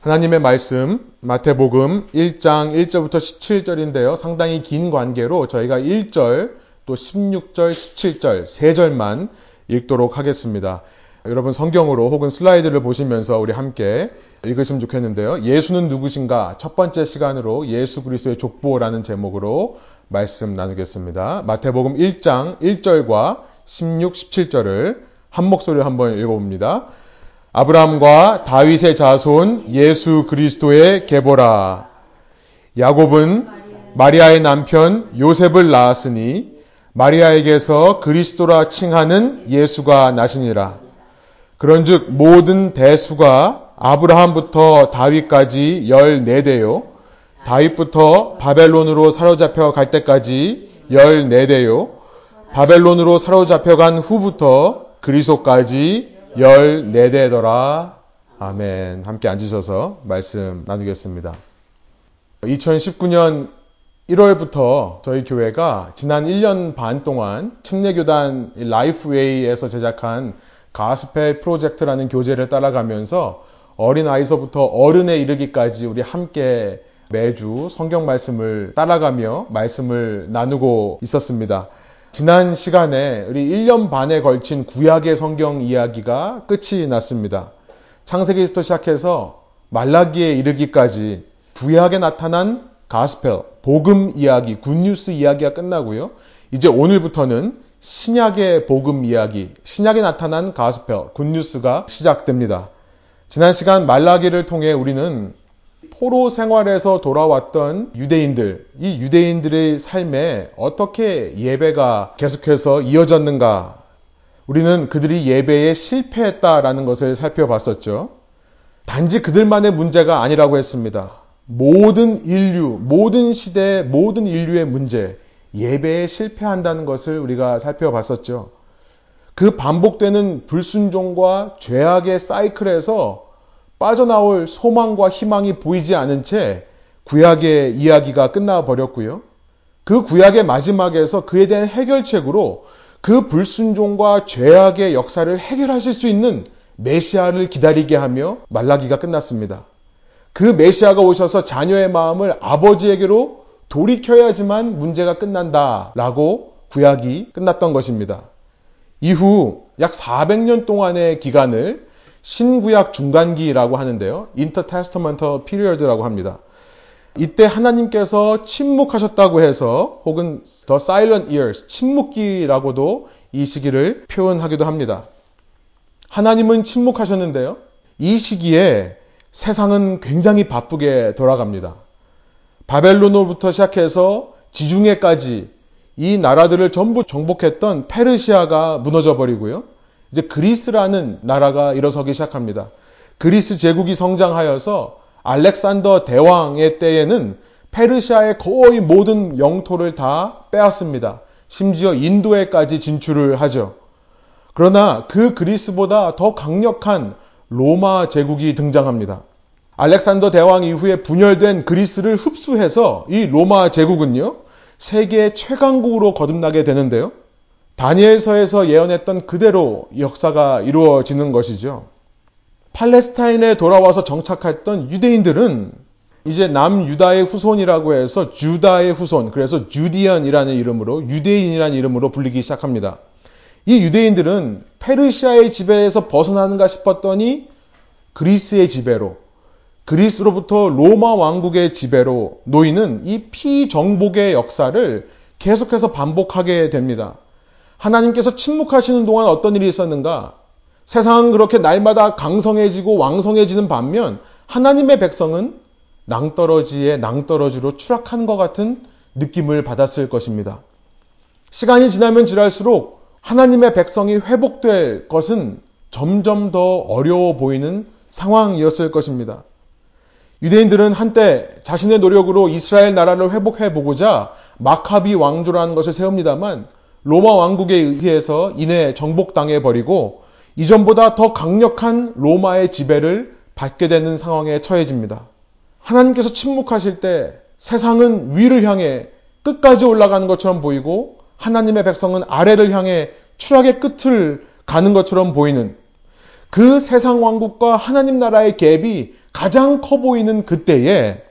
하나님의 말씀 마태복음 1장 1절부터 17절인데요. 상당히 긴 관계로 저희가 1절 또 16절, 17절 세 절만 읽도록 하겠습니다. 여러분 성경으로 혹은 슬라이드를 보시면서 우리 함께 읽으시면 좋겠는데요. 예수는 누구신가? 첫 번째 시간으로 예수 그리스도의 족보라는 제목으로 말씀 나누겠습니다. 마태복음 1장 1절과 16, 17절을 한 목소리로 한번 읽어봅니다. 아브라함과 다윗의 자손 예수 그리스도의 계보라. 야곱은 마리아의 남편 요셉을 낳았으니 마리아에게서 그리스도라 칭하는 예수가 나시니라. 그런즉 모든 대수가 아브라함부터 다윗까지 14대요. 다윗부터 바벨론으로 사로잡혀 갈 때까지 14대요. 바벨론으로 사로잡혀 간 후부터 그리스도까지 14대더라. 아멘. 함께 앉으셔서 말씀 나누겠습니다. 2019년 1월부터 저희 교회가 지난 1년 반 동안 침례교단 라이프웨이에서 제작한 가스펠 프로젝트라는 교재를 따라가면서 어린아이서부터 어른에 이르기까지 우리 함께 매주 성경 말씀을 따라가며 말씀을 나누고 있었습니다. 지난 시간에 우리 1년 반에 걸친 구약의 성경 이야기가 끝이 났습니다. 창세기부터 시작해서 말라기에 이르기까지 구약에 나타난 가스펠, 복음 이야기, good news 이야기가 끝나고요. 이제 오늘부터는 신약의 복음 이야기, 신약에 나타난 gospel, good news가 시작됩니다. 지난 시간 말라기를 통해 우리는 포로 생활에서 돌아왔던 유대인들, 이 유대인들의 삶에 어떻게 예배가 계속해서 이어졌는가? 우리는 그들이 예배에 실패했다라는 것을 살펴봤었죠. 단지 그들만의 문제가 아니라고 했습니다. 모든 인류, 모든 시대, 모든 인류의 문제, 예배에 실패한다는 것을 우리가 살펴봤었죠. 그 반복되는 불순종과 죄악의 사이클에서 빠져나올 소망과 희망이 보이지 않은 채 구약의 이야기가 끝나버렸고요. 그 구약의 마지막에서 그에 대한 해결책으로 그 불순종과 죄악의 역사를 해결하실 수 있는 메시아를 기다리게 하며 말라기가 끝났습니다. 그 메시아가 오셔서 자녀의 마음을 아버지에게로 돌이켜야지만 문제가 끝난다 라고 구약이 끝났던 것입니다. 이후 약 400년 동안의 기간을 신구약 중간기라고 하는데요. intertestamental period라고 합니다. 이때 하나님께서 침묵하셨다고 해서 혹은 The Silent Years, 침묵기라고도 이 시기를 표현하기도 합니다. 하나님은 침묵하셨는데요. 이 시기에 세상은 굉장히 바쁘게 돌아갑니다. 바벨론으로부터 시작해서 지중해까지 이 나라들을 전부 정복했던 페르시아가 무너져 버리고요. 이제 그리스라는 나라가 일어서기 시작합니다. 그리스 제국이 성장하여서 알렉산더 대왕의 때에는 페르시아의 거의 모든 영토를 다 빼앗습니다. 심지어 인도에까지 진출을 하죠. 그러나 그 그리스보다 더 강력한 로마 제국이 등장합니다. 알렉산더 대왕 이후에 분열된 그리스를 흡수해서 이 로마 제국은요, 세계 최강국으로 거듭나게 되는데요. 다니엘서에서 예언했던 그대로 역사가 이루어지는 것이죠. 팔레스타인에 돌아와서 정착했던 유대인들은 이제 남유다의 후손이라고 해서 주다의 후손, 그래서 주디언이라는 이름으로 유대인이라는 이름으로 불리기 시작합니다. 이 유대인들은 페르시아의 지배에서 벗어나는가 싶었더니 그리스의 지배로, 그리스로부터 로마 왕국의 지배로 놓이는 이 피정복의 역사를 계속해서 반복하게 됩니다. 하나님께서 침묵하시는 동안 어떤 일이 있었는가? 세상은 그렇게 날마다 강성해지고 왕성해지는 반면 하나님의 백성은 낭떠러지에 낭떠러지로 추락하는 것 같은 느낌을 받았을 것입니다. 시간이 지나면 지날수록 하나님의 백성이 회복될 것은 점점 더 어려워 보이는 상황이었을 것입니다. 유대인들은 한때 자신의 노력으로 이스라엘 나라를 회복해 보고자 마카비 왕조라는 것을 세웁니다만 로마 왕국에 의해서 이내 정복당해 버리고 이전보다 더 강력한 로마의 지배를 받게 되는 상황에 처해집니다. 하나님께서 침묵하실 때 세상은 위를 향해 끝까지 올라가는 것처럼 보이고 하나님의 백성은 아래를 향해 추락의 끝을 가는 것처럼 보이는 그 세상 왕국과 하나님 나라의 갭이 가장 커 보이는 그때에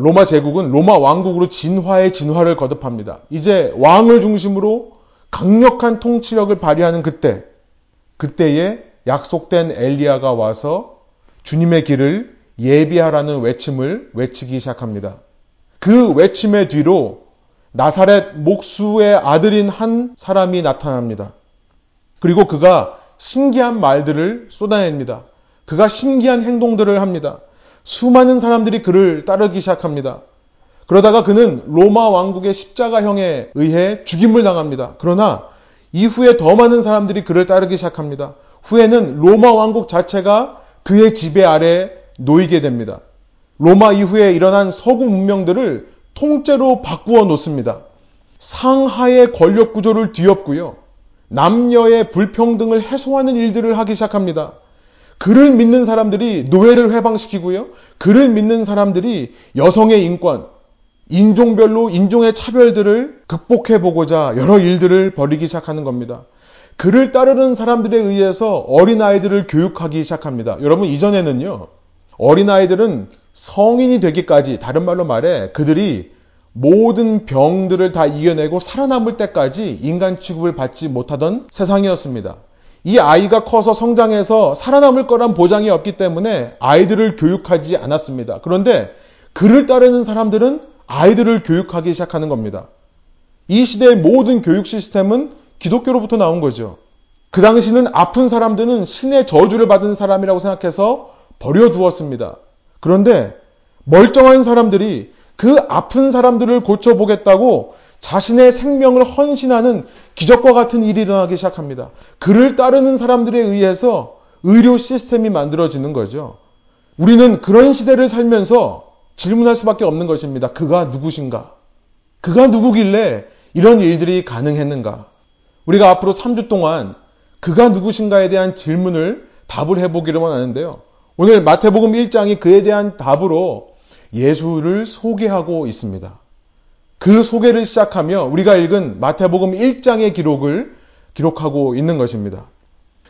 로마 제국은 로마 왕국으로 진화의 진화를 거듭합니다. 이제 왕을 중심으로 강력한 통치력을 발휘하는 그때, 그때에 약속된 엘리야가 와서 주님의 길을 예비하라는 외침을 외치기 시작합니다. 그 외침의 뒤로 나사렛 목수의 아들인 한 사람이 나타납니다. 그리고 그가 신기한 말들을 쏟아냅니다. 그가 신기한 행동들을 합니다. 수많은 사람들이 그를 따르기 시작합니다. 그러다가 그는 로마 왕국의 십자가형에 의해 죽임을 당합니다. 그러나 이후에 더 많은 사람들이 그를 따르기 시작합니다. 후에는 로마 왕국 자체가 그의 지배 아래 놓이게 됩니다. 로마 이후에 일어난 서구 문명들을 통째로 바꾸어 놓습니다. 상하의 권력 구조를 뒤엎고요. 남녀의 불평등을 해소하는 일들을 하기 시작합니다. 그를 믿는 사람들이 노예를 해방시키고요. 그를 믿는 사람들이 여성의 인권, 인종별로 인종의 차별들을 극복해 보고자 여러 일들을 벌이기 시작하는 겁니다. 그를 따르는 사람들에 의해서 어린아이들을 교육하기 시작합니다. 여러분, 이전에는요, 어린아이들은 성인이 되기까지, 다른 말로 말해, 그들이 모든 병들을 다 이겨내고 살아남을 때까지 인간 취급을 받지 못하던 세상이었습니다. 이 아이가 커서 성장해서 살아남을 거란 보장이 없기 때문에 아이들을 교육하지 않았습니다. 그런데 그를 따르는 사람들은 아이들을 교육하기 시작하는 겁니다. 이 시대의 모든 교육 시스템은 기독교로부터 나온 거죠. 그 당시는 아픈 사람들은 신의 저주를 받은 사람이라고 생각해서 버려두었습니다. 그런데 멀쩡한 사람들이 그 아픈 사람들을 고쳐보겠다고 자신의 생명을 헌신하는 기적과 같은 일이 일어나기 시작합니다. 그를 따르는 사람들에 의해서 의료 시스템이 만들어지는 거죠. 우리는 그런 시대를 살면서 질문할 수밖에 없는 것입니다. 그가 누구신가? 그가 누구길래 이런 일들이 가능했는가? 우리가 앞으로 3주 동안 그가 누구신가에 대한 질문을 답을 해보기로만 하는데요. 오늘 마태복음 1장이 그에 대한 답으로 예수를 소개하고 있습니다. 그 소개를 시작하며 우리가 읽은 마태복음 1장의 기록을 기록하고 있는 것입니다.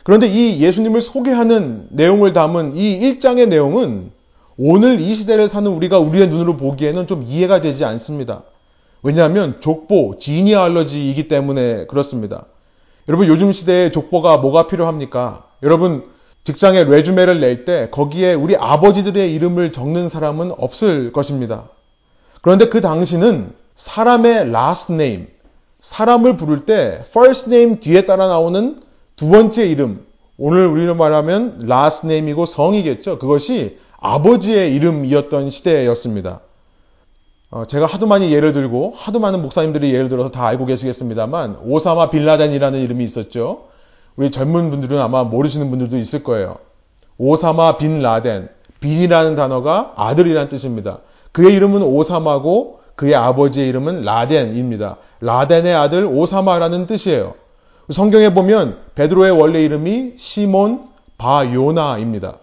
그런데 이 예수님을 소개하는 내용을 담은 이 1장의 내용은 오늘 이 시대를 사는 우리가 우리의 눈으로 보기에는 좀 이해가 되지 않습니다. 왜냐하면 족보, 지니알러지이기 때문에 그렇습니다. 여러분 요즘 시대에 족보가 뭐가 필요합니까? 여러분 직장에 레주메를 낼 때 거기에 우리 아버지들의 이름을 적는 사람은 없을 것입니다. 그런데 그 당시는 사람의 last name, 사람을 부를 때 first name 뒤에 따라 나오는 두 번째 이름, 오늘 우리로 말하면 last name이고 성이겠죠. 그것이 아버지의 이름이었던 시대였습니다. 어, 제가 하도 많이 예를 들고 하도 많은 목사님들이 예를 들어서 다 알고 계시겠습니다만 오사마 빌라덴이라는 이름이 있었죠. 우리 젊은 분들은 아마 모르시는 분들도 있을 거예요. 오사마 빈 라덴, 빈이라는 단어가 아들이라는 뜻입니다. 그의 이름은 오사마고 그의 아버지의 이름은 라덴입니다. 라덴의 아들 오사마라는 뜻이에요. 성경에 보면 베드로의 원래 이름이 시몬 바요나입니다.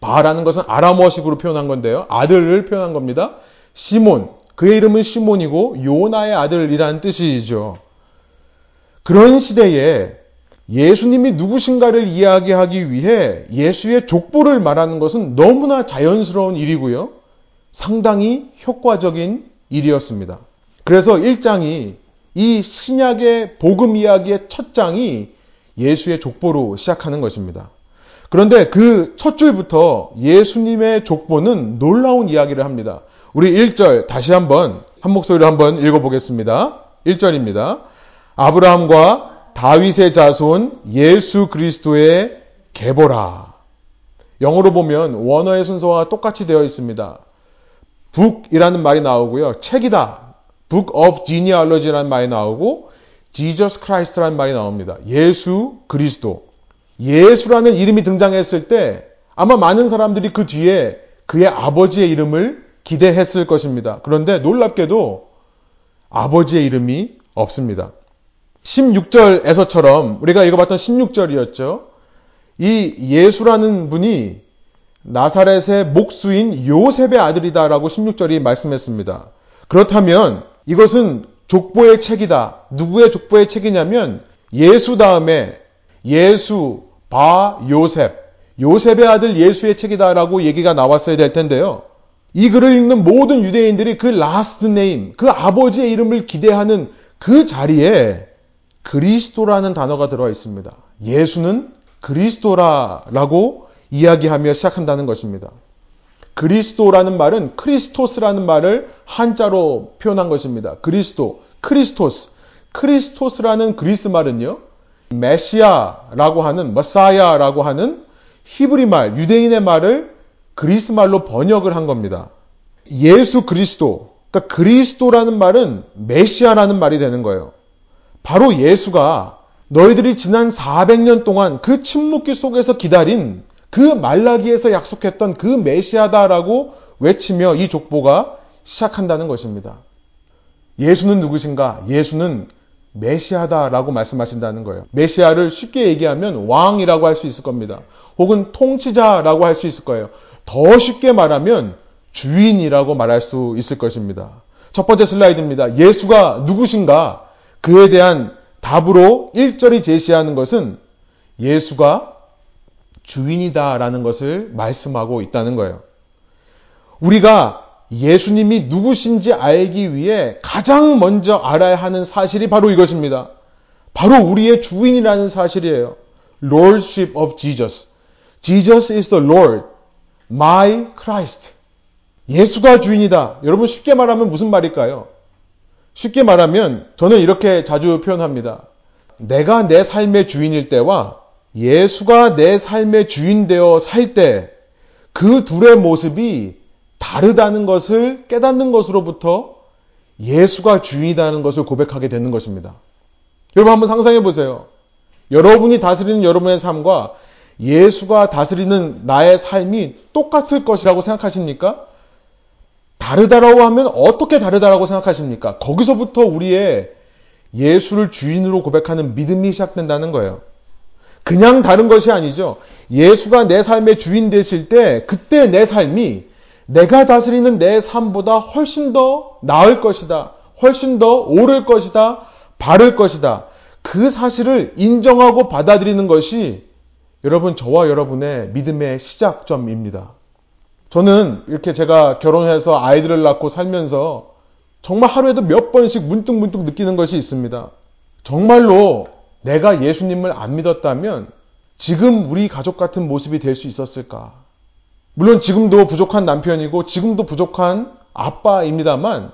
바라는 것은 아람어식으로 표현한 건데요. 아들을 표현한 겁니다. 시몬, 그의 이름은 시몬이고 요나의 아들이라는 뜻이죠. 그런 시대에 예수님이 누구신가를 이야기하기 위해 예수의 족보를 말하는 것은 너무나 자연스러운 일이고요. 상당히 효과적인 일이었습니다. 그래서 1장이 이 신약의 복음 이야기의 첫 장이 예수의 족보로 시작하는 것입니다. 그런데 그 첫 줄부터 예수님의 족보는 놀라운 이야기를 합니다. 우리 1절 다시 한번 한 목소리로 한번 읽어보겠습니다. 1절입니다. 아브라함과 다윗의 자손 예수 그리스도의 계보라. 영어로 보면 원어의 순서와 똑같이 되어 있습니다. Book이라는 말이 나오고요. 책이다. book of genealogy라는 말이 나오고 Jesus Christ라는 말이 나옵니다. 예수 그리스도. 예수라는 이름이 등장했을 때 아마 많은 사람들이 그 뒤에 그의 아버지의 이름을 기대했을 것입니다. 그런데 놀랍게도 아버지의 이름이 없습니다. 16절에서처럼 우리가 읽어봤던 16절이었죠. 이 예수라는 분이 나사렛의 목수인 요셉의 아들이다라고 16절이 말씀했습니다. 그렇다면 이것은 족보의 책이다. 누구의 족보의 책이냐면 예수 다음에 예수, 바, 요셉. 요셉의 아들 예수의 책이다라고 얘기가 나왔어야 될 텐데요. 이 글을 읽는 모든 유대인들이 그 last name, 그 아버지의 이름을 기대하는 그 자리에 그리스도라는 단어가 들어와 있습니다. 예수는 그리스도라라고 이야기하며 시작한다는 것입니다. 그리스도라는 말은 크리스토스라는 말을 한자로 표현한 것입니다. 그리스도, 크리스토스. 크리스토스라는 그리스 말은요, 메시아라고 하는, 머사야라고 하는 히브리 말, 유대인의 말을 그리스 말로 번역을 한 겁니다. 예수 그리스도, 그러니까 그리스도라는 말은 메시아라는 말이 되는 거예요. 바로 예수가 너희들이 지난 400년 동안 그 침묵기 속에서 기다린 그 말라기에서 약속했던 그 메시아다라고 외치며 이 족보가 시작한다는 것입니다. 예수는 누구신가? 예수는 메시아다라고 말씀하신다는 거예요. 메시아를 쉽게 얘기하면 왕이라고 할 수 있을 겁니다. 혹은 통치자라고 할 수 있을 거예요. 더 쉽게 말하면 주인이라고 말할 수 있을 것입니다. 첫 번째 슬라이드입니다. 예수가 누구신가? 그에 대한 답으로 1절이 제시하는 것은 예수가 주인이다라는 것을 말씀하고 있다는 거예요. 우리가 예수님이 누구신지 알기 위해 가장 먼저 알아야 하는 사실이 바로 이것입니다. 바로 우리의 주인이라는 사실이에요. Lordship of Jesus. Jesus is the Lord. My Christ. 예수가 주인이다. 여러분 쉽게 말하면 무슨 말일까요? 쉽게 말하면 저는 이렇게 자주 표현합니다. 내가 내 삶의 주인일 때와 예수가 내 삶의 주인 되어 살 때 그 둘의 모습이 다르다는 것을 깨닫는 것으로부터 예수가 주인이라는 것을 고백하게 되는 것입니다. 여러분 한번 상상해 보세요. 여러분이 다스리는 여러분의 삶과 예수가 다스리는 나의 삶이 똑같을 것이라고 생각하십니까? 다르다라고 하면 어떻게 다르다라고 생각하십니까? 거기서부터 우리의 예수를 주인으로 고백하는 믿음이 시작된다는 거예요. 그냥 다른 것이 아니죠. 예수가 내 삶의 주인 되실 때 그때 내 삶이 내가 다스리는 내 삶보다 훨씬 더 나을 것이다. 훨씬 더 옳을 것이다. 바를 것이다. 그 사실을 인정하고 받아들이는 것이 여러분 저와 여러분의 믿음의 시작점입니다. 저는 이렇게 제가 결혼해서 아이들을 낳고 살면서 정말 하루에도 몇 번씩 문득문득 느끼는 것이 있습니다. 정말로 내가 예수님을 안 믿었다면 지금 우리 가족 같은 모습이 될 수 있었을까? 물론 지금도 부족한 남편이고 지금도 부족한 아빠입니다만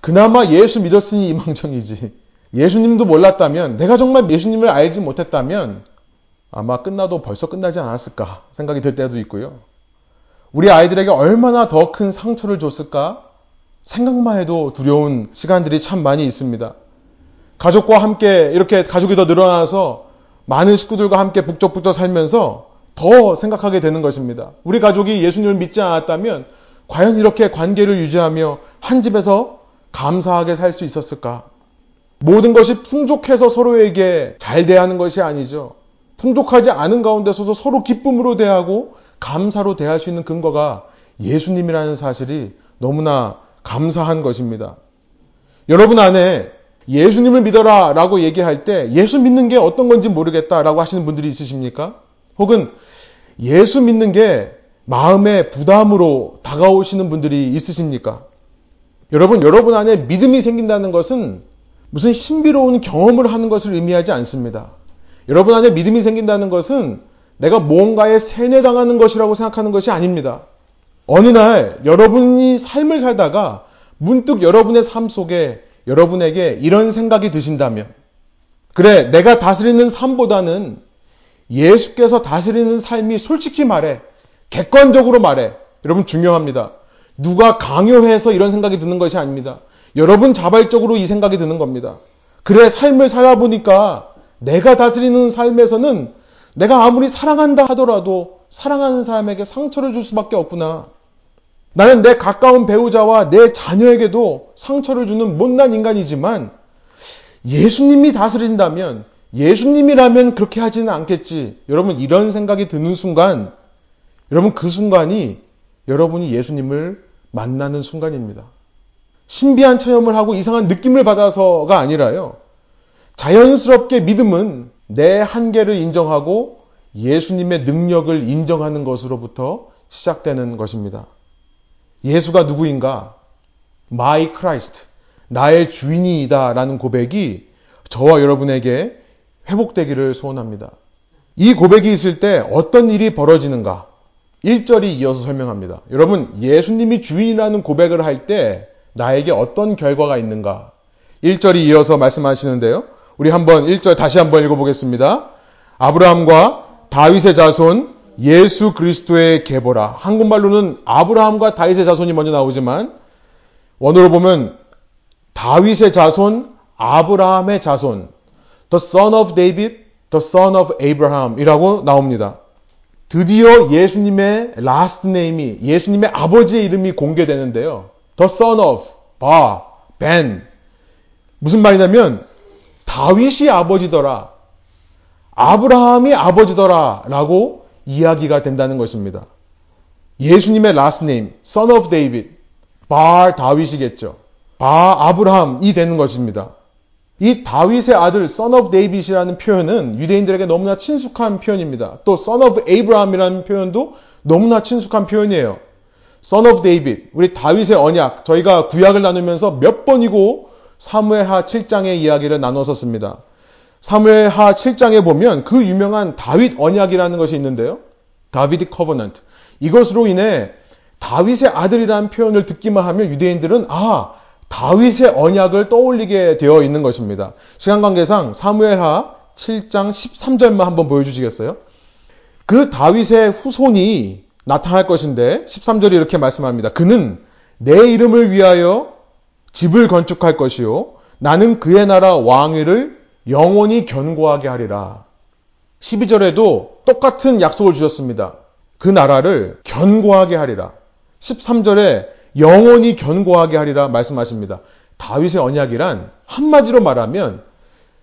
그나마 예수 믿었으니 이망정이지. 예수님도 몰랐다면 내가 정말 예수님을 알지 못했다면 아마 끝나도 벌써 끝나지 않았을까 생각이 들 때도 있고요. 우리 아이들에게 얼마나 더 큰 상처를 줬을까? 생각만 해도 두려운 시간들이 참 많이 있습니다. 가족과 함께 이렇게 가족이 더 늘어나서 많은 식구들과 함께 북적북적 살면서 더 생각하게 되는 것입니다. 우리 가족이 예수님을 믿지 않았다면 과연 이렇게 관계를 유지하며 한 집에서 감사하게 살 수 있었을까? 모든 것이 풍족해서 서로에게 잘 대하는 것이 아니죠. 풍족하지 않은 가운데서도 서로 기쁨으로 대하고 감사로 대할 수 있는 근거가 예수님이라는 사실이 너무나 감사한 것입니다. 여러분 안에 예수님을 믿어라 라고 얘기할 때 예수 믿는 게 어떤 건지 모르겠다 라고 하시는 분들이 있으십니까? 혹은 예수 믿는 게 마음의 부담으로 다가오시는 분들이 있으십니까? 여러분, 여러분 안에 믿음이 생긴다는 것은 무슨 신비로운 경험을 하는 것을 의미하지 않습니다. 여러분 안에 믿음이 생긴다는 것은 내가 뭔가에 세뇌당하는 것이라고 생각하는 것이 아닙니다. 어느 날 여러분이 삶을 살다가 문득 여러분의 삶 속에 여러분에게 이런 생각이 드신다면, 그래, 내가 다스리는 삶보다는 예수께서 다스리는 삶이 솔직히 말해, 객관적으로 말해, 여러분 중요합니다. 누가 강요해서 이런 생각이 드는 것이 아닙니다. 여러분 자발적으로 이 생각이 드는 겁니다. 그래, 삶을 살아보니까 내가 다스리는 삶에서는 내가 아무리 사랑한다 하더라도 사랑하는 사람에게 상처를 줄 수밖에 없구나. 나는 내 가까운 배우자와 내 자녀에게도 상처를 주는 못난 인간이지만 예수님이 다스린다면 예수님이라면 그렇게 하지는 않겠지. 여러분 이런 생각이 드는 순간 여러분 그 순간이 여러분이 예수님을 만나는 순간입니다. 신비한 체험을 하고 이상한 느낌을 받아서가 아니라요. 자연스럽게 믿음은 내 한계를 인정하고 예수님의 능력을 인정하는 것으로부터 시작되는 것입니다. 예수가 누구인가? My Christ. 나의 주인이다. 라는 고백이 저와 여러분에게 회복되기를 소원합니다. 이 고백이 있을 때 어떤 일이 벌어지는가? 1절이 이어서 설명합니다. 여러분, 예수님이 주인이라는 고백을 할 때 나에게 어떤 결과가 있는가? 1절이 이어서 말씀하시는데요. 우리 한번 1절 다시 한번 읽어보겠습니다. 아브라함과 다윗의 자손 예수 그리스도의 계보라. 한국말로는 아브라함과 다윗의 자손이 먼저 나오지만 원어로 보면 다윗의 자손, 아브라함의 자손, the son of David, the son of Abraham이라고 나옵니다. 드디어 예수님의 last name이 예수님의 아버지의 이름이 공개되는데요. the son of, 바, 벤. 무슨 말이냐면 다윗이 아버지더라. 아브라함이 아버지더라. 라고 이야기가 된다는 것입니다. 예수님의 last name, son of David, 바 다윗이겠죠. 바 아브라함이 되는 것입니다. 이 다윗의 아들 son of David이라는 표현은 유대인들에게 너무나 친숙한 표현입니다. 또 son of Abraham이라는 표현도 너무나 친숙한 표현이에요. son of David, 우리 다윗의 언약, 저희가 구약을 나누면서 몇 번이고 사무엘하 7장의 이야기를 나눴었습니다. 사무엘하 7장에 보면 그 유명한 다윗 언약이라는 것이 있는데요. Davidic covenant. 이것으로 인해 다윗의 아들이라는 표현을 듣기만 하면 유대인들은 아 다윗의 언약을 떠올리게 되어 있는 것입니다. 시간 관계상 사무엘하 7장 13절만 한번 보여주시겠어요? 그 다윗의 후손이 나타날 것인데 13절이 이렇게 말씀합니다. 그는 내 이름을 위하여 집을 건축할 것이요 나는 그의 나라 왕위를 영원히 견고하게 하리라. 12절에도 똑같은 약속을 주셨습니다. 그 나라를 견고하게 하리라. 13절에 영원히 견고하게 하리라 말씀하십니다. 다윗의 언약이란 한마디로 말하면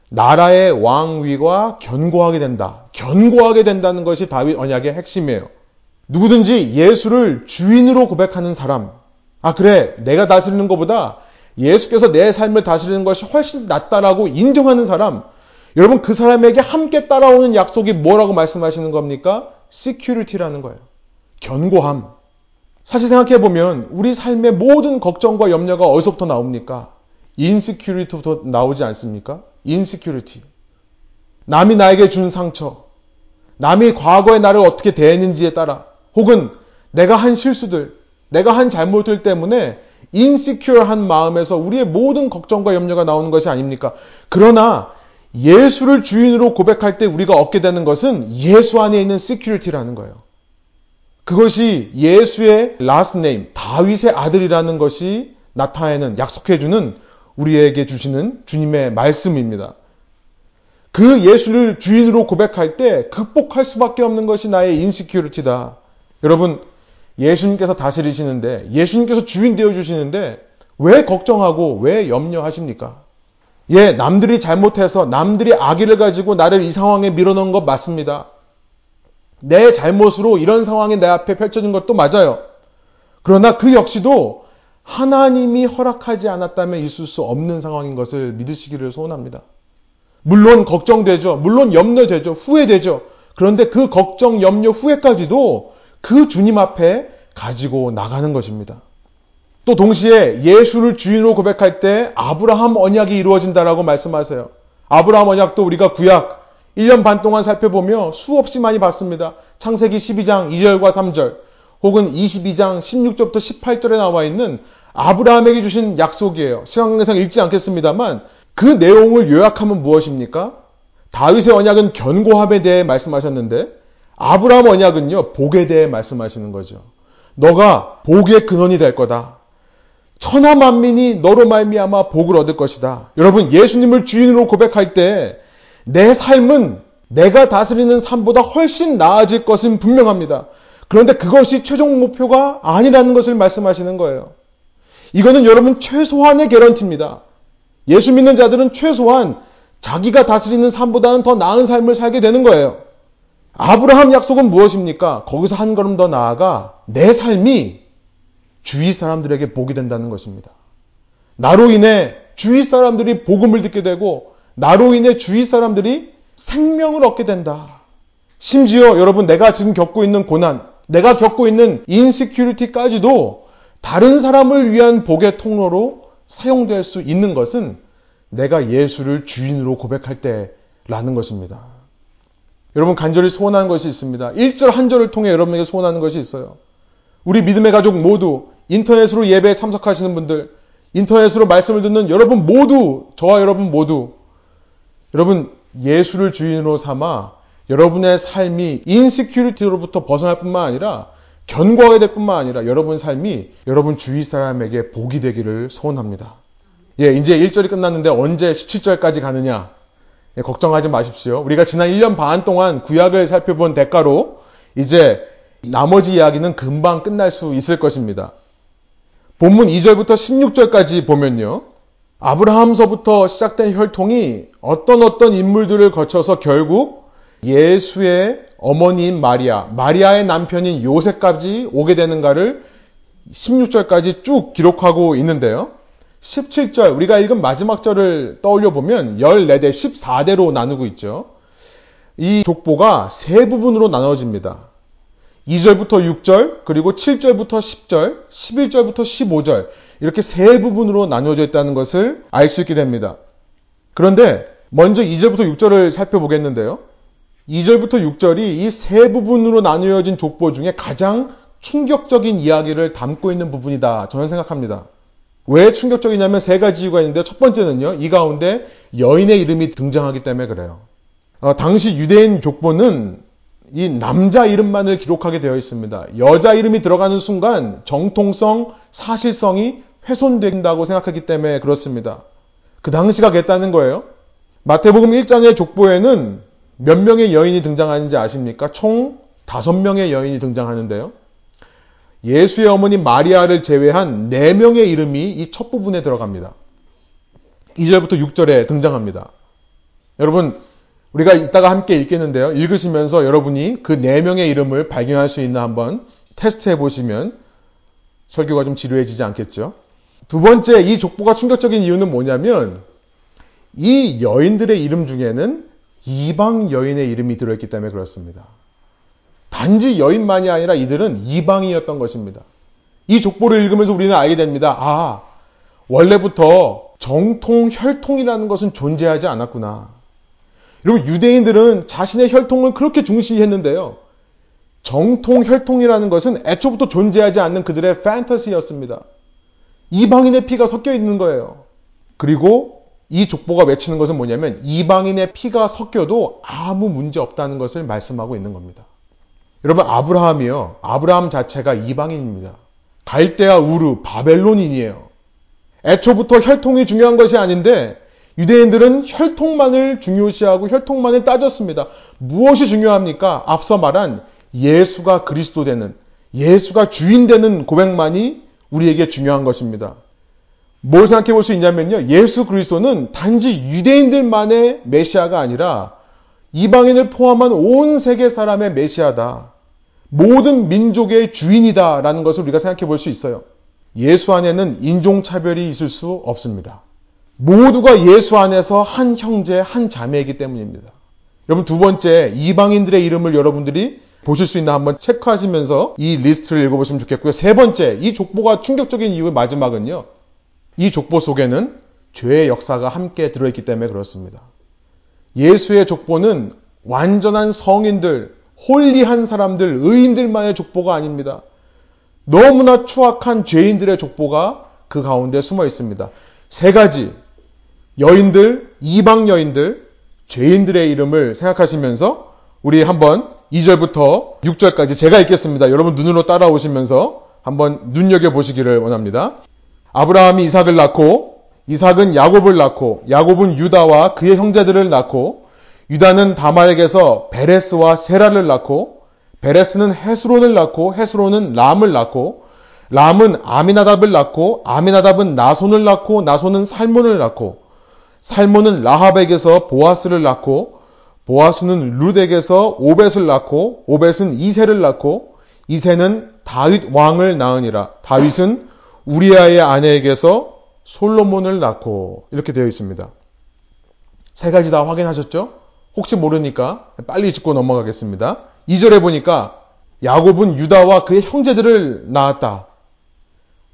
나라의 왕위가 견고하게 된다. 견고하게 된다는 것이 다윗 언약의 핵심이에요. 누구든지 예수를 주인으로 고백하는 사람. 아, 그래. 내가 다스리는 것보다 예수께서 내 삶을 다스리는 것이 훨씬 낫다라고 인정하는 사람. 여러분, 그 사람에게 함께 따라오는 약속이 뭐라고 말씀하시는 겁니까? security라는 거예요. 견고함. 사실 생각해보면 우리 삶의 모든 걱정과 염려가 어디서부터 나옵니까? insecurity부터 나오지 않습니까? insecurity. 남이 나에게 준 상처, 남이 과거의 나를 어떻게 대했는지에 따라, 혹은 내가 한 실수들, 내가 한 잘못들 때문에 insecure한 마음에서 우리의 모든 걱정과 염려가 나오는 것이 아닙니까? 그러나 예수를 주인으로 고백할 때 우리가 얻게 되는 것은 예수 안에 있는 security라는 거예요. 그것이 예수의 last name, 다윗의 아들이라는 것이 나타내는, 약속해주는 우리에게 주시는 주님의 말씀입니다. 그 예수를 주인으로 고백할 때 극복할 수밖에 없는 것이 나의 인시큐리티다. 여러분, 예수님께서 다스리시는데, 예수님께서 주인 되어 주시는데, 왜 걱정하고 왜 염려하십니까? 예, 남들이 잘못해서 남들이 악의를 가지고 나를 이 상황에 밀어넣은 것 맞습니다. 내 잘못으로 이런 상황이 내 앞에 펼쳐진 것도 맞아요. 그러나 그 역시도 하나님이 허락하지 않았다면 있을 수 없는 상황인 것을 믿으시기를 소원합니다. 물론 걱정되죠. 물론 염려되죠. 후회되죠. 그런데 그 걱정, 염려, 후회까지도 그 주님 앞에 가지고 나가는 것입니다. 또 동시에 예수를 주인으로 고백할 때 아브라함 언약이 이루어진다라고 말씀하세요. 아브라함 언약도 우리가 구약 1년 반 동안 살펴보며 수없이 많이 봤습니다. 창세기 12장 2절과 3절 혹은 22장 16절부터 18절에 나와 있는 아브라함에게 주신 약속이에요. 시간 관계상 읽지 않겠습니다만 그 내용을 요약하면 무엇입니까? 다윗의 언약은 견고함에 대해 말씀하셨는데 아브라함 언약은요 복에 대해 말씀하시는 거죠. 너가 복의 근원이 될 거다. 천하 만민이 너로 말미암아 복을 얻을 것이다. 여러분 예수님을 주인으로 고백할 때 내 삶은 내가 다스리는 삶보다 훨씬 나아질 것은 분명합니다. 그런데 그것이 최종 목표가 아니라는 것을 말씀하시는 거예요. 이거는 여러분 최소한의 개런티입니다. 예수 믿는 자들은 최소한 자기가 다스리는 삶보다는 더 나은 삶을 살게 되는 거예요. 아브라함 약속은 무엇입니까? 거기서 한 걸음 더 나아가 내 삶이 주위 사람들에게 복이 된다는 것입니다. 나로 인해 주위 사람들이 복음을 듣게 되고 나로 인해 주위 사람들이 생명을 얻게 된다. 심지어 여러분 내가 지금 겪고 있는 고난, 내가 겪고 있는 인시큐리티까지도 다른 사람을 위한 복의 통로로 사용될 수 있는 것은 내가 예수를 주인으로 고백할 때라는 것입니다. 여러분 간절히 소원하는 것이 있습니다. 1절 한 절을 통해 여러분에게 소원하는 것이 있어요. 우리 믿음의 가족 모두 인터넷으로 예배에 참석하시는 분들, 인터넷으로 말씀을 듣는 여러분 모두, 저와 여러분 모두 여러분 예수를 주인으로 삼아 여러분의 삶이 인시큐리티로부터 벗어날 뿐만 아니라 견고하게 될 뿐만 아니라 여러분 삶이 여러분 주위 사람에게 복이 되기를 소원합니다. 예, 이제 1절이 끝났는데 언제 17절까지 가느냐? 예, 걱정하지 마십시오. 우리가 지난 1년 반 동안 구약을 살펴본 대가로 이제 나머지 이야기는 금방 끝날 수 있을 것입니다. 본문 2절부터 16절까지 보면요. 아브라함서부터 시작된 혈통이 어떤 어떤 인물들을 거쳐서 결국 예수의 어머니인 마리아, 마리아의 남편인 요셉까지 오게 되는가를 16절까지 쭉 기록하고 있는데요. 17절, 우리가 읽은 마지막 절을 떠올려 보면 14대, 14대로 나누고 있죠. 이 족보가 세 부분으로 나눠집니다. 2절부터 6절, 그리고 7절부터 10절, 11절부터 15절, 이렇게 세 부분으로 나누어져 있다는 것을 알 수 있게 됩니다. 그런데 먼저 2절부터 6절을 살펴보겠는데요. 2절부터 6절이 이 세 부분으로 나누어진 족보 중에 가장 충격적인 이야기를 담고 있는 부분이다. 저는 생각합니다. 왜 충격적이냐면 세 가지 이유가 있는데 첫 번째는요. 이 가운데 여인의 이름이 등장하기 때문에 그래요. 어, 당시 유대인 족보는 이 남자 이름만을 기록하게 되어 있습니다. 여자 이름이 들어가는 순간 정통성, 사실성이 훼손된다고 생각하기 때문에 그렇습니다. 그 당시가 그랬다는 거예요. 마태복음 1장의 족보에는 몇 명의 여인이 등장하는지 아십니까? 총 다섯 명의 여인이 등장하는데요. 예수의 어머니 마리아를 제외한 네 명의 이름이 이 첫 부분에 들어갑니다. 2절부터 6절에 등장합니다. 여러분, 우리가 이따가 함께 읽겠는데요. 읽으시면서 여러분이 그 네 명의 이름을 발견할 수 있나 한번 테스트해 보시면 설교가 좀 지루해지지 않겠죠. 두 번째, 이 족보가 충격적인 이유는 뭐냐면 이 여인들의 이름 중에는 이방 여인의 이름이 들어있기 때문에 그렇습니다. 단지 여인만이 아니라 이들은 이방이었던 것입니다. 이 족보를 읽으면서 우리는 알게 됩니다. 아, 원래부터 정통 혈통이라는 것은 존재하지 않았구나. 여러분, 유대인들은 자신의 혈통을 그렇게 중시했는데요. 정통 혈통이라는 것은 애초부터 존재하지 않는 그들의 판타시였습니다. 이방인의 피가 섞여 있는 거예요. 그리고 이 족보가 외치는 것은 뭐냐면 이방인의 피가 섞여도 아무 문제 없다는 것을 말씀하고 있는 겁니다. 여러분 아브라함이요. 아브라함 자체가 이방인입니다. 갈대아 우르 바벨론인이에요. 애초부터 혈통이 중요한 것이 아닌데 유대인들은 혈통만을 중요시하고 혈통만을 따졌습니다. 무엇이 중요합니까? 앞서 말한 예수가 그리스도 되는 예수가 주인 되는 고백만이 우리에게 중요한 것입니다. 뭘 생각해 볼 수 있냐면요. 예수 그리스도는 단지 유대인들만의 메시아가 아니라 이방인을 포함한 온 세계 사람의 메시아다. 모든 민족의 주인이다라는 것을 우리가 생각해 볼 수 있어요. 예수 안에는 인종차별이 있을 수 없습니다. 모두가 예수 안에서 한 형제, 한 자매이기 때문입니다. 여러분 두 번째, 이방인들의 이름을 여러분들이 보실 수 있나 한번 체크하시면서 이 리스트를 읽어보시면 좋겠고요. 세 번째, 이 족보가 충격적인 이유의 마지막은요. 이 족보 속에는 죄의 역사가 함께 들어있기 때문에 그렇습니다. 예수의 족보는 완전한 성인들, holy한 사람들, 의인들만의 족보가 아닙니다. 너무나 추악한 죄인들의 족보가 그 가운데 숨어 있습니다. 세 가지 여인들, 이방 여인들, 죄인들의 이름을 생각하시면서 우리 한번 2절부터 6절까지 제가 읽겠습니다. 여러분 눈으로 따라오시면서 한번 눈여겨 보시기를 원합니다. 아브라함이 이삭을 낳고 이삭은 야곱을 낳고 야곱은 유다와 그의 형제들을 낳고 유다는 다말에게서 베레스와 세라를 낳고 베레스는 헤스론을 낳고 헤스론은 람을 낳고 람은 아미나답을 낳고 아미나답은 나손을 낳고 나손은 살몬을 낳고 살몬은 라합에게서 보아스를 낳고 보아스는 룻에게서 오벳을 낳고 오벳은 이세를 낳고 이세는 다윗 왕을 낳으니라 다윗은 우리아의 아내에게서 솔로몬을 낳고 이렇게 되어 있습니다. 세 가지 다 확인하셨죠? 혹시 모르니까 빨리 짚고 넘어가겠습니다. 2절에 보니까 야곱은 유다와 그의 형제들을 낳았다.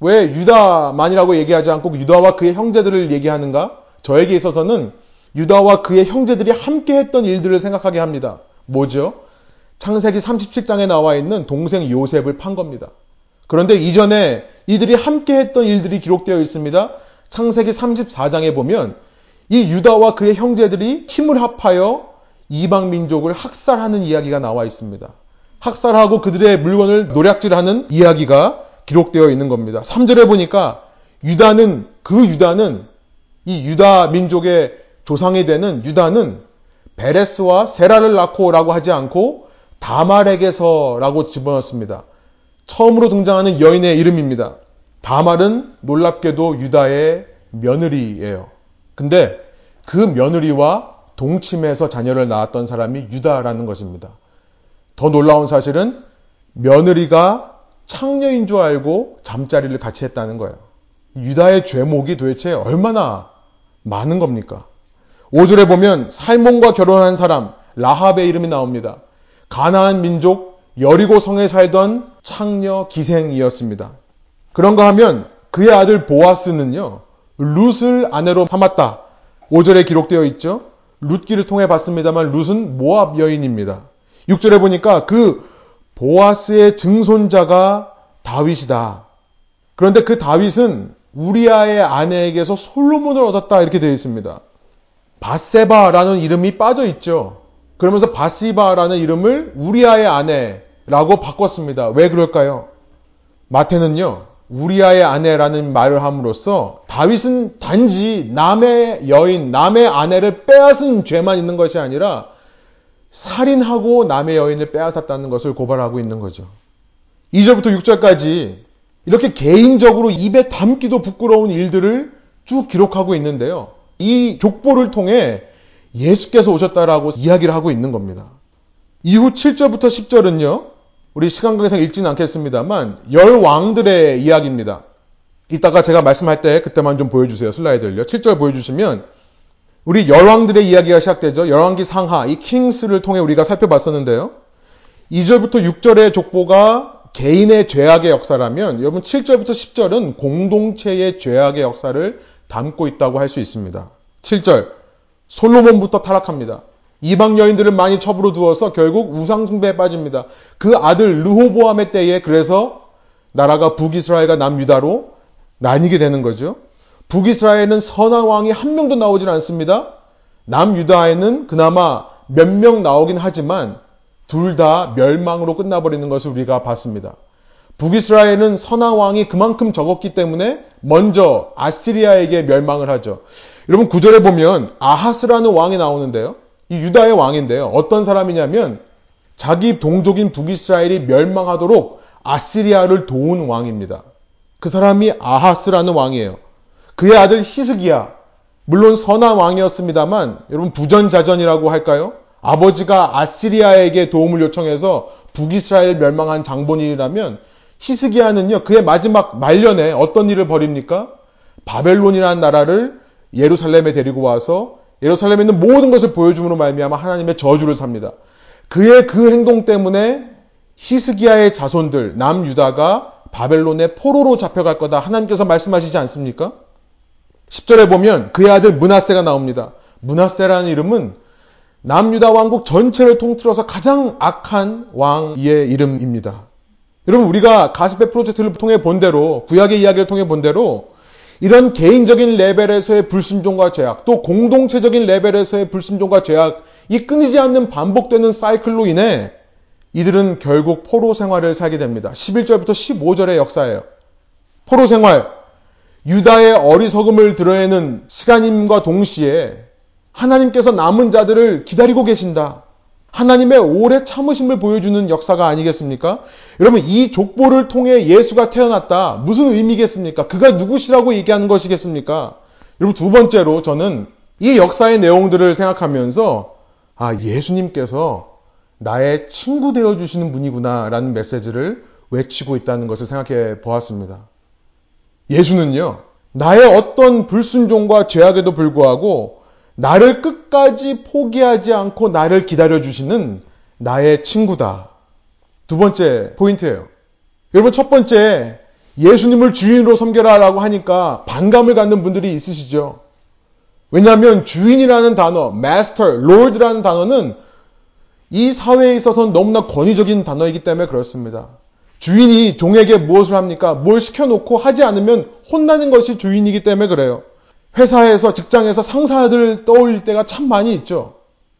왜 유다만이라고 얘기하지 않고 유다와 그의 형제들을 얘기하는가? 저에게 있어서는 유다와 그의 형제들이 함께 했던 일들을 생각하게 합니다. 뭐죠? 창세기 37장에 나와 있는 동생 요셉을 판 겁니다. 그런데 이전에 이들이 함께 했던 일들이 기록되어 있습니다. 창세기 34장에 보면 이 유다와 그의 형제들이 힘을 합하여 이방 민족을 학살하는 이야기가 나와 있습니다. 학살하고 그들의 물건을 노략질하는 이야기가 기록되어 있는 겁니다. 3절에 보니까 유다는 그 유다는 이 유다 민족의 조상이 되는 유다는 베레스와 세라를 낳고라고 하지 않고 다말에게서라고 집어넣습니다. 처음으로 등장하는 여인의 이름입니다. 다말은 놀랍게도 유다의 며느리예요. 근데 그 며느리와 동침해서 자녀를 낳았던 사람이 유다라는 것입니다. 더 놀라운 사실은 며느리가 창녀인 줄 알고 잠자리를 같이 했다는 거예요. 유다의 죄목이 도대체 얼마나 많은 겁니까? 5절에 보면 살몬과 결혼한 사람 라합의 이름이 나옵니다. 가나안 민족 여리고 성에 살던 창녀 기생이었습니다. 그런가 하면 그의 아들 보아스는요. 룻을 아내로 삼았다. 5절에 기록되어 있죠. 룻기를 통해 봤습니다만 룻은 모압 여인입니다. 6절에 보니까 그 보아스의 증손자가 다윗이다. 그런데 그 다윗은 우리아의 아내에게서 솔로몬을 얻었다 이렇게 되어 있습니다. 바세바라는 이름이 빠져 있죠. 그러면서 바시바라는 이름을 우리아의 아내라고 바꿨습니다. 왜 그럴까요? 마태는요. 우리아의 아내라는 말을 함으로써 다윗은 단지 남의 여인, 남의 아내를 빼앗은 죄만 있는 것이 아니라 살인하고 남의 여인을 빼앗았다는 것을 고발하고 있는 거죠. 2절부터 6절까지 이렇게 개인적으로 입에 담기도 부끄러운 일들을 쭉 기록하고 있는데요. 이 족보를 통해 예수께서 오셨다라고 이야기를 하고 있는 겁니다. 이후 7절부터 10절은요. 우리 시간 관계상 읽지는 않겠습니다만 열 왕들의 이야기입니다. 이따가 제가 말씀할 때 그때만 좀 보여주세요. 슬라이드를요. 7절 보여주시면 우리 열왕들의 이야기가 시작되죠. 열왕기 상하, 이 킹스를 통해 우리가 살펴봤었는데요. 2절부터 6절의 족보가 개인의 죄악의 역사라면 여러분 7절부터 10절은 공동체의 죄악의 역사를 담고 있다고 할 수 있습니다. 7절 솔로몬부터 타락합니다. 이방 여인들을 많이 첩으로 두어서 결국 우상 숭배에 빠집니다. 그 아들 르호보암의 때에 그래서 나라가 북이스라엘과 남유다로 나뉘게 되는 거죠. 북이스라엘은 선한 왕이 한 명도 나오질 않습니다. 남유다에는 그나마 몇 명 나오긴 하지만 둘 다 멸망으로 끝나버리는 것을 우리가 봤습니다. 북이스라엘은 선한 왕이 그만큼 적었기 때문에 먼저 아시리아에게 멸망을 하죠. 여러분 구절에 보면 아하스라는 왕이 나오는데요. 이 유다의 왕인데요. 어떤 사람이냐면 자기 동족인 북이스라엘이 멸망하도록 아시리아를 도운 왕입니다. 그 사람이 아하스라는 왕이에요. 그의 아들 히스기야. 물론 선한 왕이었습니다만 여러분 부전자전이라고 할까요? 아버지가 아시리아에게 도움을 요청해서 북이스라엘 멸망한 장본인이라면 히스기야는요 그의 마지막 말년에 어떤 일을 벌입니까? 바벨론이라는 나라를 예루살렘에 데리고 와서 예루살렘에 있는 모든 것을 보여줌으로 말미암아 하나님의 저주를 삽니다. 그의 그 행동 때문에 히스기야의 자손들 남유다가 바벨론의 포로로 잡혀갈 거다 하나님께서 말씀하시지 않습니까? 10절에 보면 그의 아들 문하세가 나옵니다. 문하세라는 이름은 남유다 왕국 전체를 통틀어서 가장 악한 왕의 이름입니다. 여러분 우리가 가스페 프로젝트를 통해 본 대로 구약의 이야기를 통해 본 대로 이런 개인적인 레벨에서의 불순종과 죄악, 또 공동체적인 레벨에서의 불순종과 죄악이 끊이지 않는 반복되는 사이클로 인해 이들은 결국 포로 생활을 살게 됩니다. 11절부터 15절의 역사예요. 포로 생활, 유다의 어리석음을 드러내는 시간임과 동시에 하나님께서 남은 자들을 기다리고 계신다. 하나님의 오래 참으심을 보여주는 역사가 아니겠습니까? 여러분, 이 족보를 통해 예수가 태어났다. 무슨 의미겠습니까? 그가 누구시라고 얘기하는 것이겠습니까? 여러분, 두 번째로 저는 이 역사의 내용들을 생각하면서, 아, 예수님께서 나의 친구 되어주시는 분이구나라는 메시지를 외치고 있다는 것을 생각해 보았습니다. 예수는요, 나의 어떤 불순종과 죄악에도 불구하고 나를 끝까지 포기하지 않고 나를 기다려주시는 나의 친구다. 두 번째 포인트예요. 여러분 첫 번째 예수님을 주인으로 섬겨라라고 하니까 반감을 갖는 분들이 있으시죠. 왜냐하면 주인이라는 단어, master, lord라는 단어는 이 사회에 있어서는 너무나 권위적인 단어이기 때문에 그렇습니다. 주인이 종에게 무엇을 합니까? 뭘 시켜놓고 하지 않으면 혼나는 것이 주인이기 때문에 그래요. 회사에서, 직장에서 상사들 떠올릴 때가 참 많이 있죠.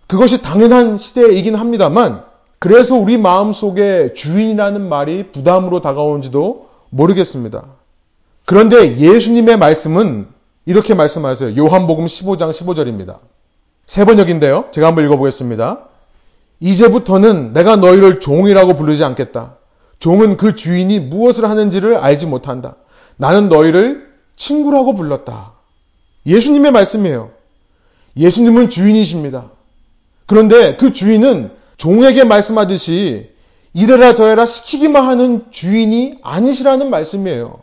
그것이 당연한 시대이긴 합니다만, 그래서 우리 마음 속에 주인이라는 말이 부담으로 다가오는지도 모르겠습니다. 그런데 예수님의 말씀은 이렇게 말씀하세요. 요한복음 15장 15절입니다. 세 번역인데요. 제가 한번 읽어보겠습니다. 이제부터는 내가 너희를 종이라고 부르지 않겠다. 종은 그 주인이 무엇을 하는지를 알지 못한다. 나는 너희를 친구라고 불렀다. 예수님의 말씀이에요. 예수님은 주인이십니다. 그런데 그 주인은 종에게 말씀하듯이 이래라 저래라 시키기만 하는 주인이 아니시라는 말씀이에요.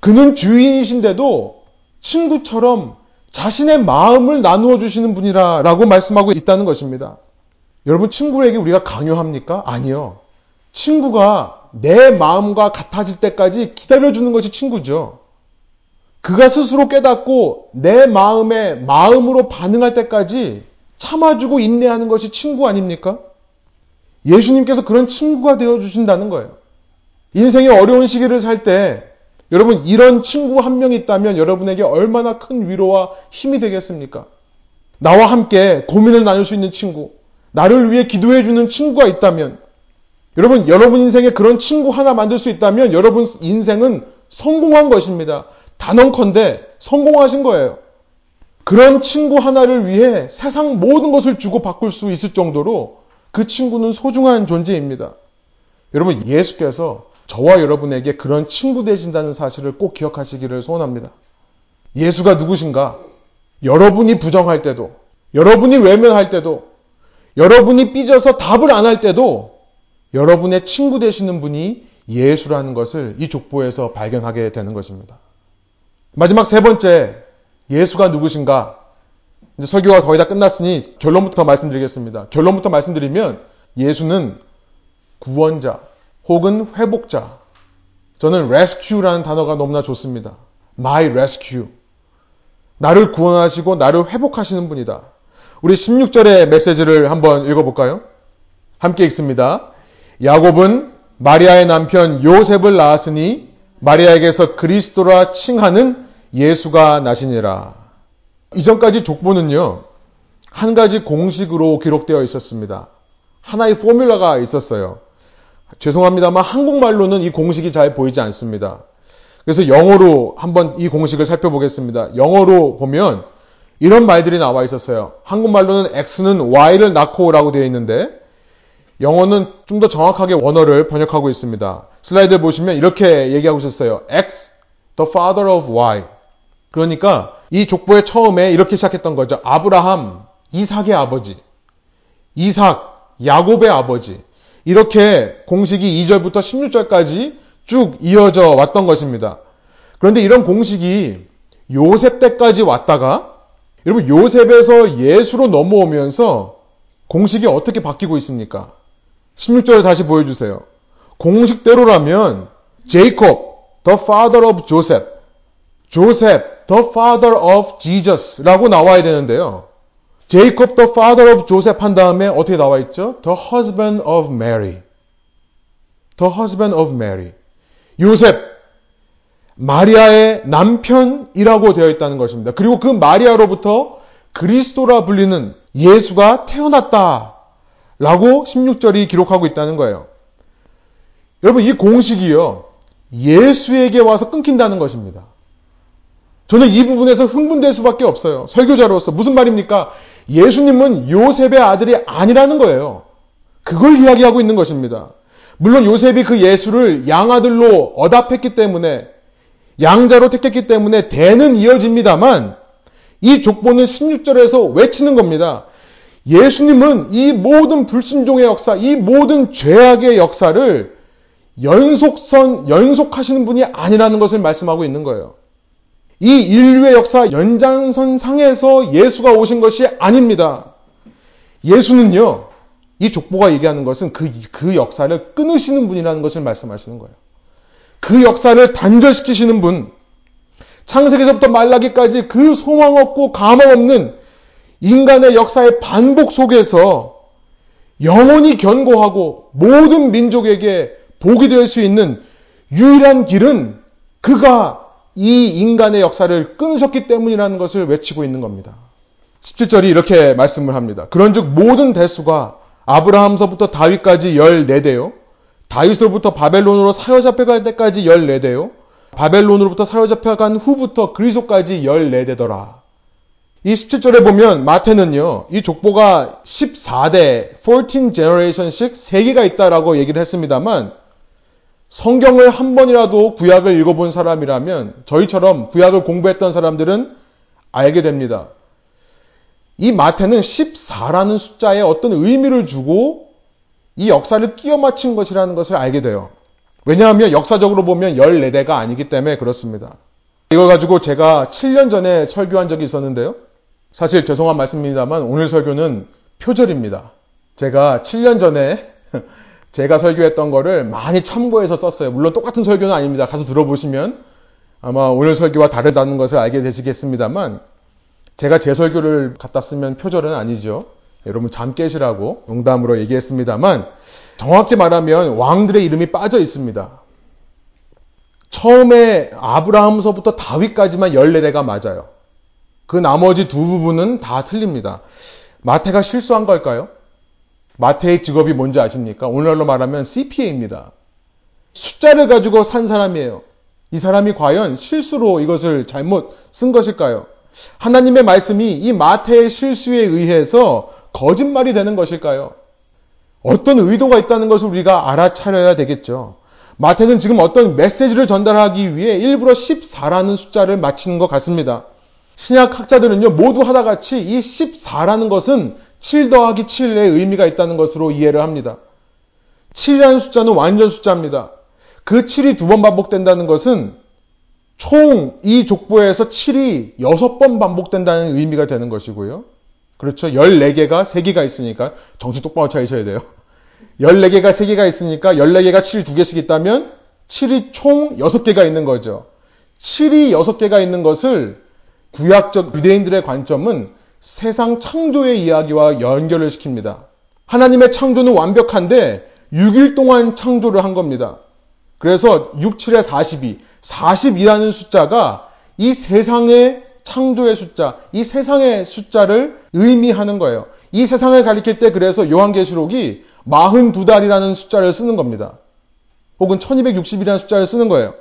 그는 주인이신데도 친구처럼 자신의 마음을 나누어 주시는 분이라 라고 말씀하고 있다는 것입니다. 여러분 친구에게 우리가 강요합니까? 아니요. 친구가 내 마음과 같아질 때까지 기다려주는 것이 친구죠. 그가 스스로 깨닫고 내 마음에 마음으로 반응할 때까지 참아주고 인내하는 것이 친구 아닙니까? 예수님께서 그런 친구가 되어 주신다는 거예요. 인생의 어려운 시기를 살 때 여러분 이런 친구 한 명 있다면 여러분에게 얼마나 큰 위로와 힘이 되겠습니까? 나와 함께 고민을 나눌 수 있는 친구, 나를 위해 기도해 주는 친구가 있다면 여러분 여러분 인생에 그런 친구 하나 만들 수 있다면 여러분 인생은 성공한 것입니다. 단언컨대 성공하신 거예요. 그런 친구 하나를 위해 세상 모든 것을 주고 바꿀 수 있을 정도로 그 친구는 소중한 존재입니다. 여러분, 예수께서 저와 여러분에게 그런 친구 되신다는 사실을 꼭 기억하시기를 소원합니다. 예수가 누구신가? 여러분이 부정할 때도, 여러분이 외면할 때도, 여러분이 삐져서 답을 안 할 때도 여러분의 친구 되시는 분이 예수라는 것을 이 족보에서 발견하게 되는 것입니다. 마지막 세 번째, 예수가 누구신가? 이제 설교가 거의 다 끝났으니 결론부터 말씀드리겠습니다. 결론부터 말씀드리면 예수는 구원자 혹은 회복자. 저는 rescue라는 단어가 너무나 좋습니다. my rescue. 나를 구원하시고 나를 회복하시는 분이다. 우리 16절의 메시지를 한번 읽어볼까요? 함께 읽습니다. 야곱은 마리아의 남편 요셉을 낳았으니 마리아에게서 그리스도라 칭하는 예수가 나시니라. 이전까지 족보는요, 한 가지 공식으로 기록되어 있었습니다. 하나의 포뮬러가 있었어요. 죄송합니다만 한국말로는 이 공식이 잘 보이지 않습니다. 그래서 영어로 한번 이 공식을 살펴보겠습니다. 영어로 보면 이런 말들이 나와 있었어요. 한국말로는 x는 y를 낳고라고 되어 있는데 영어는 좀 더 정확하게 원어를 번역하고 있습니다. 슬라이드 보시면 이렇게 얘기하고 있었어요. x, the father of y. 그러니까 이 족보의 처음에 이렇게 시작했던 거죠. 아브라함, 이삭의 아버지, 이삭, 야곱의 아버지. 이렇게 공식이 2절부터 16절까지 쭉 이어져 왔던 것입니다. 그런데 이런 공식이 요셉 때까지 왔다가 여러분 요셉에서 예수로 넘어오면서 공식이 어떻게 바뀌고 있습니까? 16절을 다시 보여주세요. 공식대로라면 제이콥, the father of Joseph, 조셉, the father of Jesus라고 나와야 되는데요. 제이콥, the father of Joseph 한 다음에 어떻게 나와 있죠? the husband of Mary. the husband of Mary. 요셉, 마리아의 남편이라고 되어 있다는 것입니다. 그리고 그 마리아로부터 그리스도라 불리는 예수가 태어났다. 라고 16절이 기록하고 있다는 거예요. 여러분, 이 공식이요. 예수에게 와서 끊긴다는 것입니다. 저는 이 부분에서 흥분될 수밖에 없어요. 설교자로서. 무슨 말입니까? 예수님은 요셉의 아들이 아니라는 거예요. 그걸 이야기하고 있는 것입니다. 물론 요셉이 그 예수를 양아들로 어답했기 때문에 양자로 택했기 때문에 대는 이어집니다만 이 족보는 16절에서 외치는 겁니다. 예수님은 이 모든 불순종의 역사, 이 모든 죄악의 역사를 연속선, 연속하시는 분이 아니라는 것을 말씀하고 있는 거예요. 이 인류의 역사 연장선 상에서 예수가 오신 것이 아닙니다. 예수는요, 이 족보가 얘기하는 것은 그, 그 역사를 끊으시는 분이라는 것을 말씀하시는 거예요. 그 역사를 단절시키시는 분, 창세기서부터 말라기까지 그 소망 없고 가망 없는 인간의 역사의 반복 속에서 영원히 견고하고 모든 민족에게 복이 될 수 있는 유일한 길은 그가 이 인간의 역사를 끊으셨기 때문이라는 것을 외치고 있는 겁니다. 17절이 이렇게 말씀을 합니다. 그런즉 모든 대수가 아브라함서부터 다윗까지 14대요. 다윗으로부터 바벨론으로 사로잡혀갈 때까지 14대요. 바벨론으로부터 사로잡혀간 후부터 그리스도까지 14대더라. 이 17절에 보면 마태는요, 이 족보가 14대, 14 generation씩 3개가 있다라고 얘기를 했습니다만, 성경을 한 번이라도 구약을 읽어본 사람이라면, 저희처럼 구약을 공부했던 사람들은 알게 됩니다. 이 마태는 14라는 숫자에 어떤 의미를 주고 이 역사를 끼워 맞춘 것이라는 것을 알게 돼요. 왜냐하면 역사적으로 보면 14대가 아니기 때문에 그렇습니다. 이걸 가지고 제가 7년 전에 설교한 적이 있었는데요. 사실 죄송한 말씀입니다만 오늘 설교는 표절입니다. 제가 7년 전에 제가 설교했던 거를 많이 참고해서 썼어요. 물론 똑같은 설교는 아닙니다. 가서 들어보시면 아마 오늘 설교와 다르다는 것을 알게 되시겠습니다만 제가 제 설교를 갖다 쓰면 표절은 아니죠. 여러분 잠 깨시라고 농담으로 얘기했습니다만 정확히 말하면 왕들의 이름이 빠져 있습니다. 처음에 아브라함서부터 다윗까지만 14대가 맞아요. 그 나머지 두 부분은 다 틀립니다. 마태가 실수한 걸까요? 마태의 직업이 뭔지 아십니까? 오늘날로 말하면 CPA입니다. 숫자를 가지고 산 사람이에요. 이 사람이 과연 실수로 이것을 잘못 쓴 것일까요? 하나님의 말씀이 이 마태의 실수에 의해서 거짓말이 되는 것일까요? 어떤 의도가 있다는 것을 우리가 알아차려야 되겠죠. 마태는 지금 어떤 메시지를 전달하기 위해 일부러 14라는 숫자를 맞히는 것 같습니다. 신약 학자들은요, 모두 하나같이 이 14라는 것은 7 더하기 7의 의미가 있다는 것으로 이해를 합니다. 7이라는 숫자는 완전 숫자입니다. 그 7이 두 번 반복된다는 것은 총 이 족보에서 7이 6번 반복된다는 의미가 되는 것이고요. 그렇죠. 14개가 3개가 있으니까 정신 똑바로 차리셔야 돼요. 14개가 3개가 있으니까 14개가 7이 2개씩 있다면 7이 총 6개가 있는 거죠. 7이 6개가 있는 것을 구약적 유대인들의 관점은 세상 창조의 이야기와 연결을 시킵니다. 하나님의 창조는 완벽한데 6일 동안 창조를 한 겁니다. 그래서 6, 7에 42, 42라는 숫자가 이 세상의 창조의 숫자, 이 세상의 숫자를 의미하는 거예요. 이 세상을 가리킬 때 그래서 요한계시록이 42달이라는 숫자를 쓰는 겁니다. 혹은 1260이라는 숫자를 쓰는 거예요.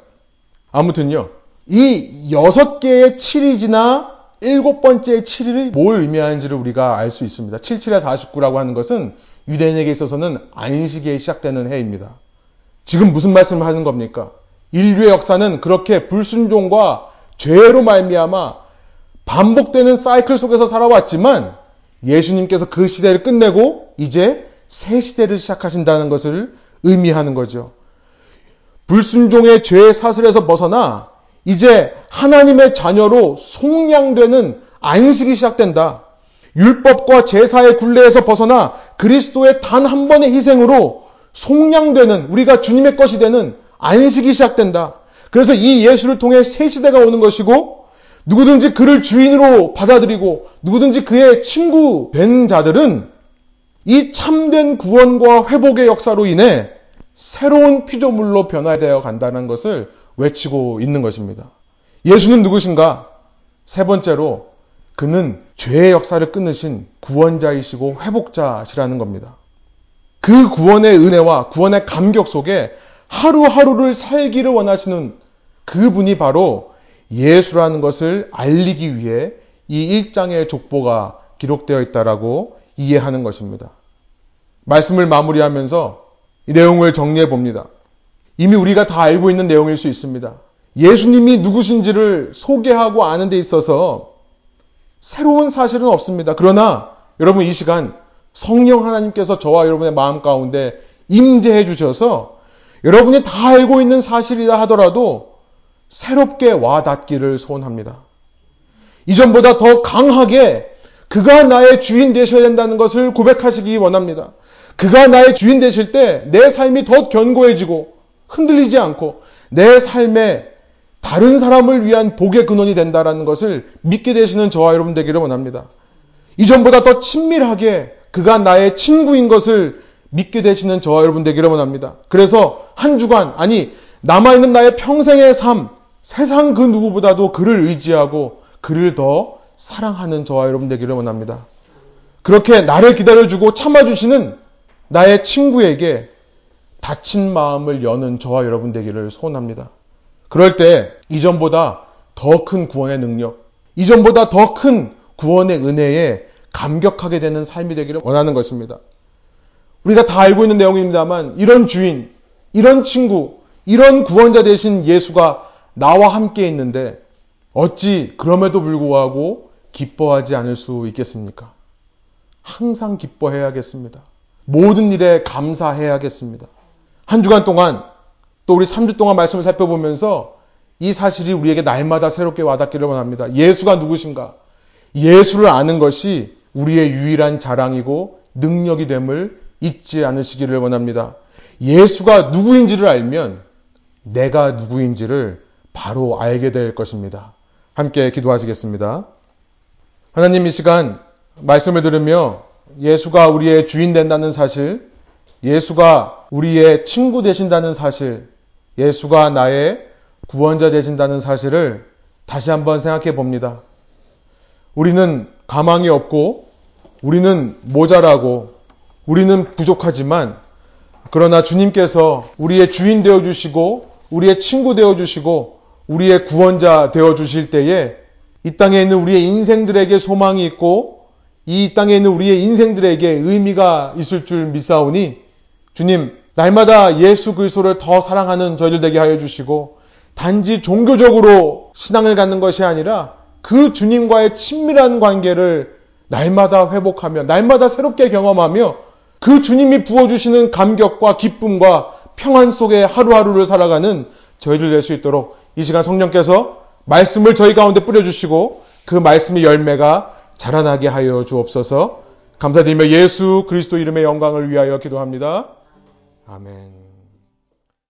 아무튼요. 이 여섯 개의 7이지나 일곱 번째 7일이 뭘 의미하는지를 우리가 알 수 있습니다. 77에 49라고 하는 것은 유대인에게 있어서는 안식에 시작되는 해입니다. 지금 무슨 말씀을 하는 겁니까? 인류의 역사는 그렇게 불순종과 죄로 말미암아 반복되는 사이클 속에서 살아왔지만 예수님께서 그 시대를 끝내고 이제 새 시대를 시작하신다는 것을 의미하는 거죠. 불순종의 죄의 사슬에서 벗어나 이제 하나님의 자녀로 속량되는 안식이 시작된다. 율법과 제사의 굴레에서 벗어나 그리스도의 단 한 번의 희생으로 속량되는 우리가 주님의 것이 되는 안식이 시작된다. 그래서 이 예수를 통해 새 시대가 오는 것이고 누구든지 그를 주인으로 받아들이고 누구든지 그의 친구 된 자들은 이 참된 구원과 회복의 역사로 인해 새로운 피조물로 변화되어 간다는 것을 외치고 있는 것입니다. 예수는 누구신가? 세 번째로 그는 죄의 역사를 끊으신 구원자이시고 회복자시라는 겁니다. 그 구원의 은혜와 구원의 감격 속에 하루하루를 살기를 원하시는 그분이 바로 예수라는 것을 알리기 위해 이 1장의 족보가 기록되어 있다라고 이해하는 것입니다. 말씀을 마무리하면서 이 내용을 정리해 봅니다. 이미 우리가 다 알고 있는 내용일 수 있습니다. 예수님이 누구신지를 소개하고 아는 데 있어서 새로운 사실은 없습니다. 그러나 여러분 이 시간 성령 하나님께서 저와 여러분의 마음 가운데 임재해 주셔서 여러분이 다 알고 있는 사실이라 하더라도 새롭게 와 닿기를 소원합니다. 이전보다 더 강하게 그가 나의 주인 되셔야 된다는 것을 고백하시기 원합니다. 그가 나의 주인 되실 때 내 삶이 더 견고해지고 흔들리지 않고 내 삶에 다른 사람을 위한 복의 근원이 된다라는 것을 믿게 되시는 저와 여러분 되기를 원합니다. 이전보다 더 친밀하게 그가 나의 친구인 것을 믿게 되시는 저와 여러분 되기를 원합니다. 그래서 한 주간, 아니, 남아있는 나의 평생의 삶, 세상 그 누구보다도 그를 의지하고 그를 더 사랑하는 저와 여러분 되기를 원합니다. 그렇게 나를 기다려주고 참아주시는 나의 친구에게 다친 마음을 여는 저와 여러분 되기를 소원합니다. 그럴 때 이전보다 더 큰 구원의 능력, 이전보다 더 큰 구원의 은혜에 감격하게 되는 삶이 되기를 원하는 것입니다. 우리가 다 알고 있는 내용입니다만 이런 주인, 이런 친구, 이런 구원자 되신 예수가 나와 함께 있는데 어찌 그럼에도 불구하고 기뻐하지 않을 수 있겠습니까? 항상 기뻐해야겠습니다. 모든 일에 감사해야겠습니다. 한 주간 동안 또 우리 3주 동안 말씀을 살펴보면서 이 사실이 우리에게 날마다 새롭게 와닿기를 원합니다. 예수가 누구신가? 예수를 아는 것이 우리의 유일한 자랑이고 능력이 됨을 잊지 않으시기를 원합니다. 예수가 누구인지를 알면 내가 누구인지를 바로 알게 될 것입니다. 함께 기도하시겠습니다. 하나님 이 시간 말씀을 들으며 예수가 우리의 주인 된다는 사실, 예수가 우리의 친구 되신다는 사실, 예수가 나의 구원자 되신다는 사실을 다시 한번 생각해 봅니다. 우리는 가망이 없고, 우리는 모자라고, 우리는 부족하지만, 그러나 주님께서 우리의 주인 되어 주시고, 우리의 친구 되어 주시고, 우리의 구원자 되어 주실 때에 이 땅에 있는 우리의 인생들에게 소망이 있고, 이 땅에 있는 우리의 인생들에게 의미가 있을 줄 믿사오니, 주님, 날마다 예수 그리스도를 더 사랑하는 저희들 되게 하여 주시고 단지 종교적으로 신앙을 갖는 것이 아니라 그 주님과의 친밀한 관계를 날마다 회복하며 날마다 새롭게 경험하며 그 주님이 부어주시는 감격과 기쁨과 평안 속에 하루하루를 살아가는 저희들 될 수 있도록 이 시간 성령께서 말씀을 저희 가운데 뿌려주시고 그 말씀의 열매가 자라나게 하여 주옵소서 감사드리며 예수 그리스도 이름의 영광을 위하여 기도합니다. 아멘.